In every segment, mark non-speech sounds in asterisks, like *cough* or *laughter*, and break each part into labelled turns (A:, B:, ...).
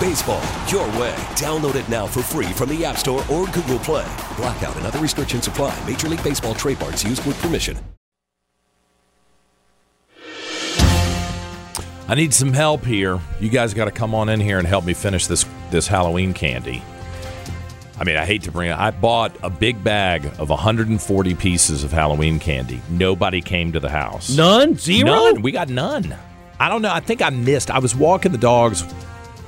A: Baseball, your way. Download it now for free from the App Store or Google Play. Blackout and other restrictions apply. Major League Baseball trademarks used with permission.
B: I need some help here. You guys got to come on in here and help me finish this this Halloween candy. I mean, I hate to bring it. I bought a big bag of 140 pieces of Halloween candy. Nobody came to the house.
C: None? Zero?
B: None. We got none. I don't know. I think I missed. I was walking the dogs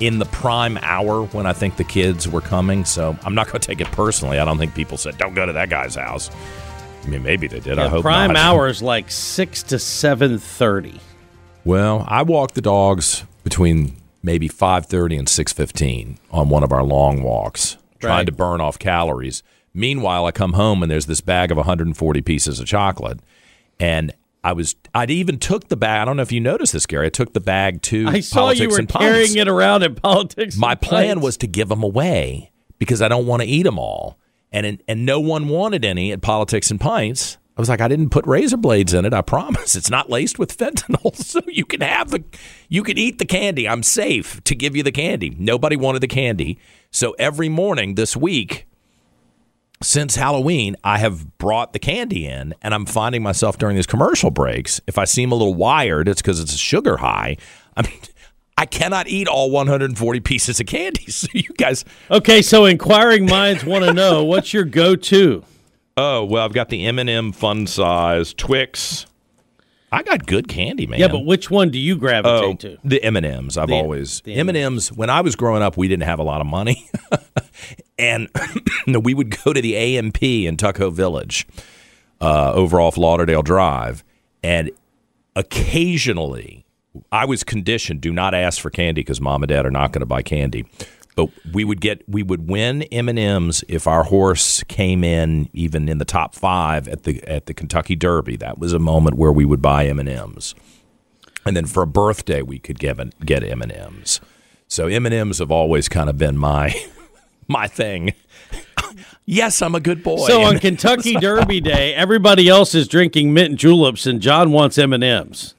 B: in the prime hour when I think the kids were coming, so I'm not going to take it personally. I don't think people said, "Don't go to that guy's house." I mean, maybe they did. I hope
C: prime
B: not.
C: hour is like six to seven thirty.
B: Well, I walk the dogs between maybe 5:30 and 6:15 on one of our long walks, trying to burn off calories. Meanwhile, I come home and there's this bag of 140 pieces of chocolate, and I was I'd even took the bag. I don't know if you noticed this, Gary. I took the bag to
C: I saw
B: politics
C: you were
B: and Pints.
C: carrying it around in politics.
B: My plan
C: Pints.
B: was to give them away because I don't want to eat them all, and and no one wanted any at Politics and Pints. I was like, I didn't put razor blades in it. I promise. *laughs* It's not laced with fentanyl, *laughs* so you can have the, you can eat the candy. I'm safe to give you the candy. Nobody wanted the candy, so every morning this week, since Halloween, I have brought the candy in, and I'm finding myself during these commercial breaks. If I seem a little wired, it's because it's a sugar high. *laughs* I mean, I cannot eat all 140 pieces of candy. *laughs* So you guys,
C: Okay, so inquiring minds want to know what's your go-to.
B: oh well, I've got the M&M fun size Twix. I got good candy, man.
C: Yeah, but which one do you gravitate
B: Oh,
C: to?
B: the M and M's. I've
C: The-
B: always
C: the
B: M and M's. When I was growing up, we didn't have a lot of money, *laughs* and *clears throat* we would go to the A&P in Tuckahoe Village, uh, over off Lauderdale Drive, and occasionally I was conditioned: do not ask for candy because mom and dad are not going to buy candy. But we would get we would win M and M's if our horse came in even in the top five at the at the Kentucky Derby. That was a moment where we would buy M and M's and then for a birthday we could give an, get M and M's. So M and M's have always kind of been my *laughs* my thing. *laughs* yes, I'm a good boy.
C: So on Kentucky *laughs* Derby Day, everybody else is drinking mint juleps, and John wants M and M's.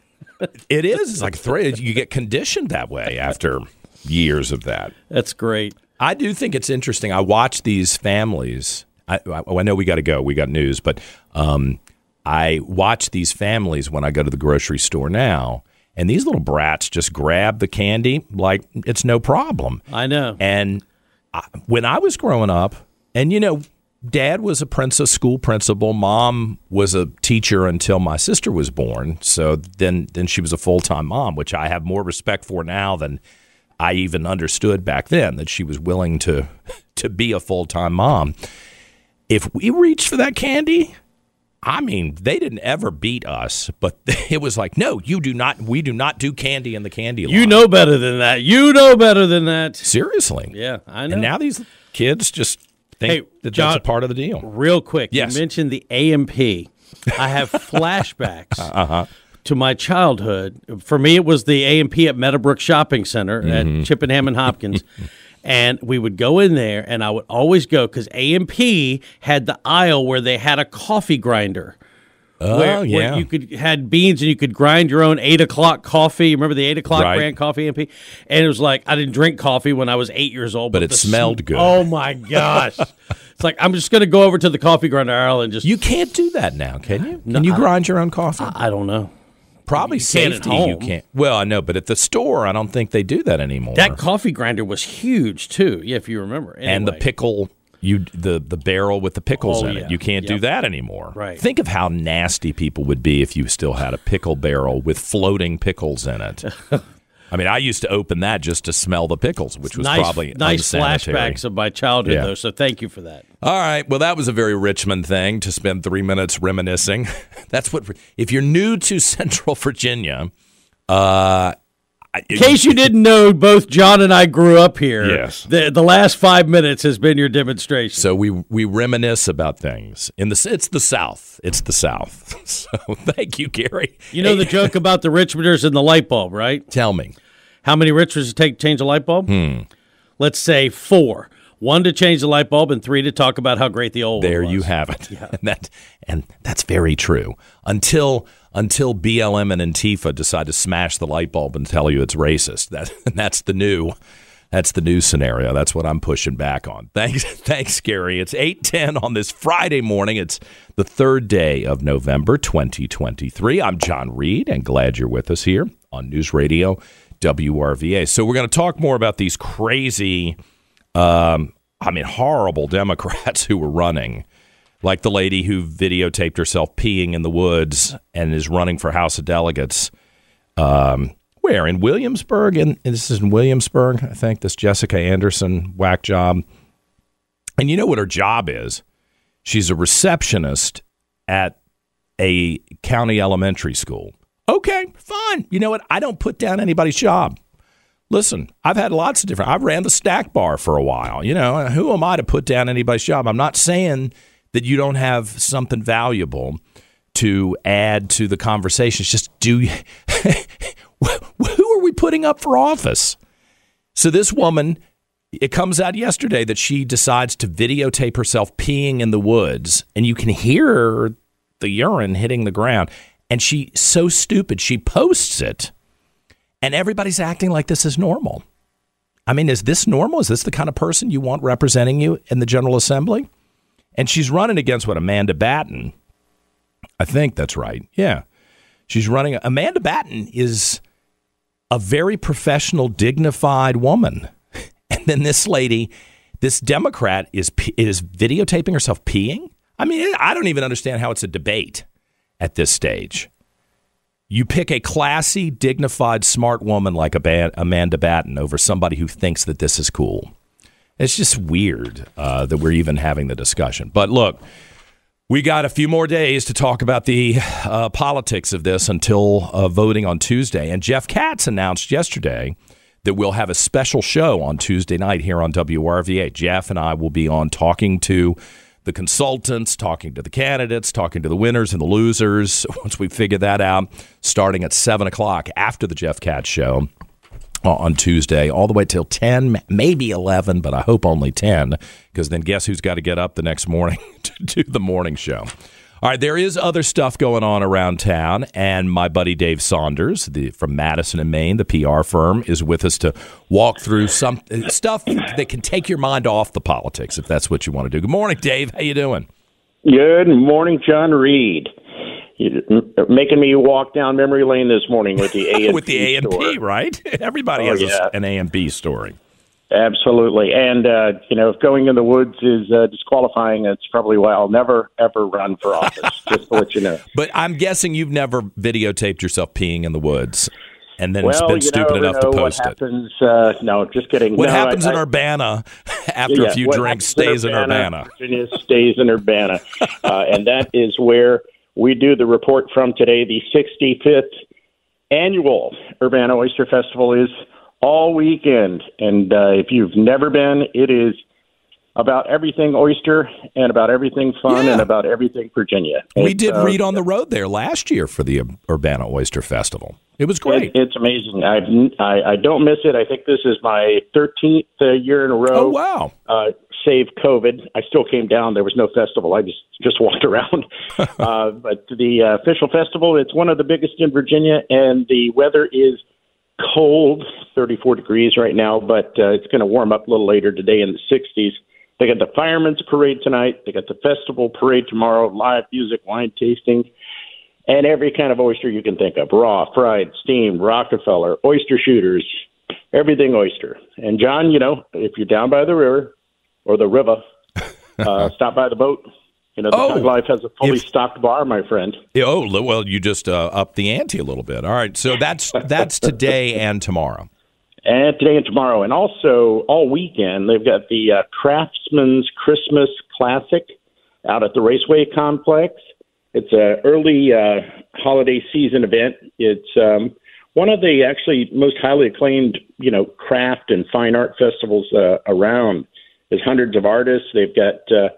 B: it is it's like three. You get conditioned that way after years of that.
C: That's great.
B: I do think it's interesting. I watch these families. I, I, I know we got to go. We got news, but um, I watch these families when I go to the grocery store now, and these little brats just grab the candy like it's no problem.
C: I know.
B: And I, when I was growing up, and you know, dad was a princess school principal, mom was a teacher until my sister was born. So then, then she was a full time mom, which I have more respect for now than I even understood back then. That she was willing to *laughs* to be a full time mom. If we reached for that candy. I mean, they didn't ever beat us, but *laughs* it was like, no, you do not. We do not do candy in the candy line.
C: You know better than that. You know better than that.
B: seriously.
C: Yeah, I know.
B: And now these kids just think
C: Hey,
B: that
C: John-
B: that's a part of the deal.
C: Real quick,
B: Yes.
C: you mentioned the A&P. I have *laughs* flashbacks
B: Uh-huh.
C: To my childhood. For me, it was the A&P at Meadowbrook Shopping Center
B: Mm-hmm.
C: at Chippenham and *laughs* Hopkins. and we would go in there, and I would always go because A&P had the aisle where they had a coffee grinder.
B: Oh,
C: where,
B: yeah.
C: where you could had beans and you could grind your own eight o'clock coffee. Remember the eight o'clock
B: Right.
C: brand coffee A&P? And it was like I didn't drink coffee when I was eight years old,
B: But it smelled
C: sm-
B: good.
C: Oh my gosh! *laughs* it's like I'm just gonna go over to the coffee grinder aisle and just
B: you can't do that now, can you? Can you grind your own coffee?
C: I don't know.
B: Probably
C: You
B: safety. You can't. Well, I know, but at the store, I don't think they do that anymore.
C: That coffee grinder was huge too. Yeah, if you remember.
B: and the pickle you the the barrel with the pickles
C: Oh,
B: in
C: yeah.
B: it. You can't do that anymore.
C: Right.
B: Think of how nasty people would be if you still had a pickle barrel with floating pickles in it. *laughs* I mean, I used to open that just to smell the pickles, which was
C: nice,
B: probably
C: nice
B: unsanitary.
C: flashbacks of my childhood,
B: Yeah.
C: though. So thank you for that.
B: All right. Well, that was a very Richmond thing to spend three minutes reminiscing. *laughs* That's what. If you're new to *laughs* Central Virginia, uh,
C: In case you didn't know, both John and I grew up here.
B: Yes.
C: The the last five minutes has been your demonstration.
B: So we we reminisce about things in the it's the South. It's the South. *laughs* So thank you, Gary.
C: you know the joke about the Richmonders and the light bulb, right?
B: Tell me.
C: How many does it take to change a light bulb?
B: Hmm.
C: Let's say four. One to change the light bulb, and three to talk about how great the old
B: There you have it. *laughs* And that and that's very true. Until until BLM and Antifa decide to smash the light bulb and tell you it's racist. That *laughs* that's the new that's the new scenario. That's what I'm pushing back on. Thanks *laughs* thanks Gary. It's 8:10 on this Friday morning. It's the 3rd day of November 2023. I'm John Reid and glad you're with us here on News Radio WRVA. So we're going to talk more about these crazy um, I mean, horrible *laughs* Democrats who were running, like the lady who videotaped herself peeing in the woods and is running for House of Delegates. Um, where in Williamsburg? And this is in Williamsburg, I think. This Jessica Anderson whack job. And you know what her job is? She's a receptionist at a county elementary school. Okay, fine. You know what? I don't put down anybody's job. Listen, I've had lots of different. I've ran the stack bar for a while. You know, who am I to put down anybody's job? I'm not saying that you don't have something valuable to add to the conversation. It's just do. you- *laughs* who are we putting up for office? So this woman, it comes out yesterday that she decides to videotape herself peeing in the woods, and you can hear the urine hitting the ground. And she's so stupid, she posts it and everybody's acting like this is normal. I mean, is this normal? Is this the kind of person you want representing you in the General Assembly? And she's running against what Amanda Batten. I think that's right. Yeah. She's running Amanda Batten is a very professional, dignified woman. *laughs* And then this lady, this Democrat is is videotaping herself peeing? I mean, I don't even understand how it's a debate at this stage. You pick a classy, dignified, smart woman like Amanda Batten over somebody who thinks that this is cool. It's just weird uh, that we're even having the discussion. But look, we got a few more days to talk about the uh, politics of this until uh, voting on Tuesday. And Jeff Katz announced yesterday that we'll have a special show on Tuesday night here on WRVA. Jeff and I will be on talking to the consultants, talking to the candidates, talking to the winners and the losers. *laughs* Once we figure that out, starting at 7 o'clock after the Jeff Katz show on Tuesday, all the way till 10, maybe 11, but I hope only 10, because then guess who's got to get up the next morning *laughs* to do the morning show? All right, there is other stuff going on around town, and my buddy Dave Saunders, the, from Madison and Main, the PR firm, is with us to walk through some uh, stuff that can take your mind off the politics, if that's what you want to do. Good morning, Dave. How you doing?
D: Good morning, John Reid. You're making me walk down memory lane this morning with the A *laughs* and
B: with the A and P, right? *laughs* Everybody
D: Oh,
B: has a- an A and P story.
D: Absolutely, and uh, you know, if going in the woods is uh, disqualifying, that's probably why I'll never ever run for office. *laughs* just to let you know.
B: But I'm guessing you've never videotaped yourself peeing in the woods and then
D: well,
B: been
D: you
B: stupid enough to
D: know
B: post
D: what
B: it.
D: happens. Uh, no, just kidding.
B: What
D: No,
B: happens
D: I- *laughs*
B: in Urbana after
D: Yeah,
B: a few drinks stays in Urbana.
D: Virginia stays in Urbana, *laughs* uh, and that is where we do the report from today. The 65th annual Urbana Oyster Festival is all weekend, and uh, if you've never been, it is about everything oyster and about everything fun
B: Yeah.
D: and about everything Virginia.
B: We did
D: uh,
B: read on the road there last year for the Urbana Oyster Festival. It was great.
D: It, it's amazing. I've, I I don't miss it. I think this is my 13th uh, year in a row.
B: oh wow!
D: uh, save COVID. I still came down. There was no festival. I just just walked *laughs* around. uh, but the uh, official festival, it's one of the biggest in Virginia, and the weather is cold, 34 degrees right now, but uh, it's going to warm up a little later today in the 60s. They got the firemen's parade tonight. They got the festival parade tomorrow. Live music, wine tasting. and every kind of oyster you can think of raw, fried, steamed, Rockefeller, oyster shooters, everything oyster. And, John, you know, if you're down by the river or the river, *laughs* uh, stop by the boat. You know, the
B: Oh,
D: Tug Life has a fully
B: if-
D: stocked bar, my friend.
B: Oh, well, you just uh, upped the ante a little bit. All right, so that's that's today *laughs* and tomorrow.
D: And today and tomorrow. And also, all weekend, they've got the uh, Craftsman's Christmas Classic out at the Raceway Complex. It's an early uh, holiday season event. It's um, one of the actually most highly acclaimed, you know, craft and fine art festivals uh, around. There's hundreds of artists. They've got uh,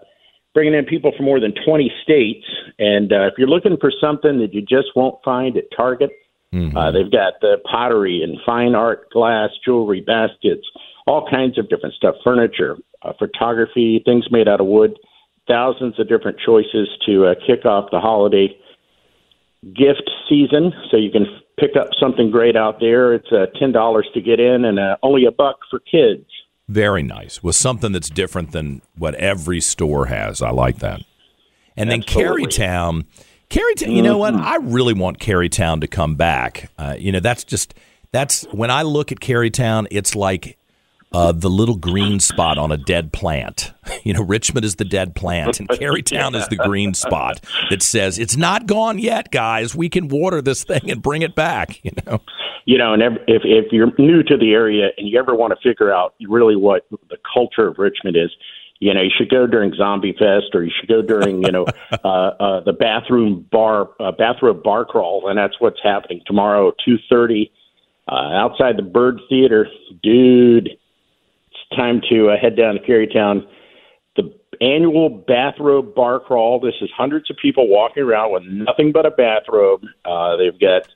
D: bringing in people from more than 20 states. And uh, if you're looking for something that you just won't find at Target, uh, they've got the pottery and fine art, glass, jewelry, baskets, all kinds of different stuff, furniture, uh, photography, things made out of wood, thousands of different choices to uh, kick off the holiday gift season. So you can f- pick up something great out there. It's uh, ten dollars to get in, and uh, only a buck for kids.
B: Very nice. With something that's different than what every store has. I like that. And then
D: Absolutely.
B: Carytown, Carytown. You know what? I really want Carytown to come back. Uh, you know, that's just that's when I look at Carytown, it's like uh, the little green spot on a dead plant. *laughs* You know, Richmond is the dead plant, and *laughs* Carytown is the green spot that says it's not gone yet, guys. We can water this thing and bring it back. You know.
D: you know, and if if you're new to the area and you ever want to figure out really what the culture of Richmond is, you know, you should go during Zombie Fest or you should go during, you know, *laughs* uh, uh, the bathroom bar, uh, bathrobe bar crawl, and that's what's happening tomorrow, two thirty, uh, outside the Byrd Theater, dude. Time to uh, head down to Carytown. The annual bathrobe bar crawl. This is hundreds of people walking around with nothing but a bathrobe. Uh, they've got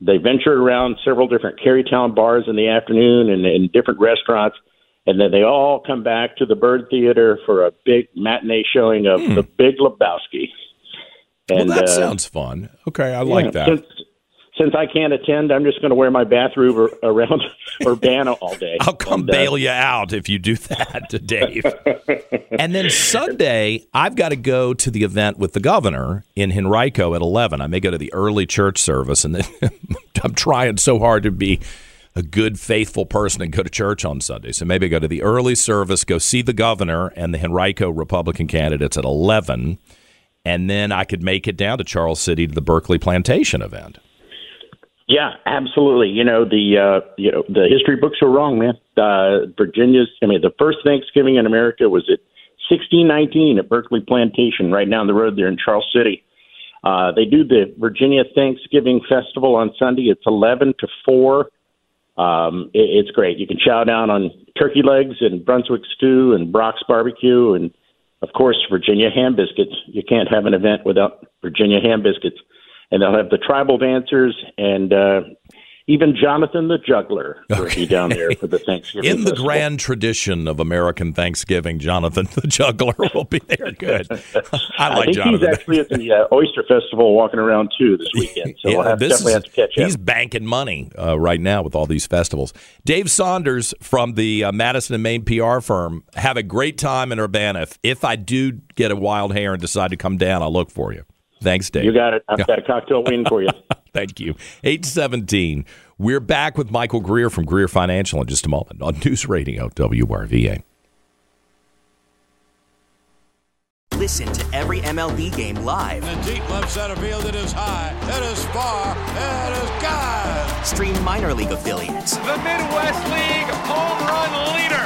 D: they venture around several different Carytown bars in the afternoon and in different restaurants, and then they all come back to the Byrd Theater for a big matinee showing of The Big Lebowski.
B: Well, that
D: uh,
B: sounds fun. Okay, I
D: yeah,
B: like that.
D: Since, I can't attend, I'm just going to wear my bathrobe around *laughs* Urbana all day.
B: I'll come
D: And, uh,
B: bail you out if you do that, *laughs* Dave. *laughs* and then Sunday, I've got to go to the event with the governor in Henrico at 11. I may go to the early church service, and then I'm trying so hard to be a good, faithful person and go to church on Sunday. So maybe I go to the early service, go see the governor and the Henrico Republican candidates at 11, and then I could make it down to Charles City to the Berkeley Plantation event.
D: Yeah, absolutely. You know the uh, you know the history books are wrong, man. Uh, Virginia's. I mean, the first Thanksgiving in America was at 1619 at Berkeley Plantation, right down the road there in Charles City. Uh, they do the Virginia Thanksgiving Festival on Sunday. It's 11 to 4. Um, it, it's great. You can chow down on turkey legs and Brunswick stew and Brock's barbecue and, of course, Virginia ham biscuits. You can't have an event without Virginia ham biscuits. And they'll have the tribal dancers and uh, even Jonathan the Juggler will be down there for the *laughs* Thanksgiving.
B: In the
D: festival.
B: grand tradition of American Thanksgiving, Jonathan the Juggler will be *laughs* there. Good. I
D: I
B: like
D: think
B: Jonathan.
D: he's actually at the uh, Oyster Festival walking around too this *laughs* weekend. So
B: Yeah,
D: we'll have, definitely
B: is-
D: have to catch
B: up.
D: He's
B: banking money uh, right now with all these festivals. Dave Saunders from the uh, Madison and Main PR firm. Have a great time in Urbana. If, if I do get a wild hair and decide to come down, I'll look for you. Thanks, Dave.
D: You got it. I've got a cocktail waiting for you. *laughs*
B: Thank you. 817. We're back with Michael Greer from Greer Financial in just a moment on News Radio WRVA.
E: Listen to every MLB game live.
F: In the deep left center field, it is high, it is far, it is God.
E: Stream minor league affiliates
G: The Midwest League home run leader.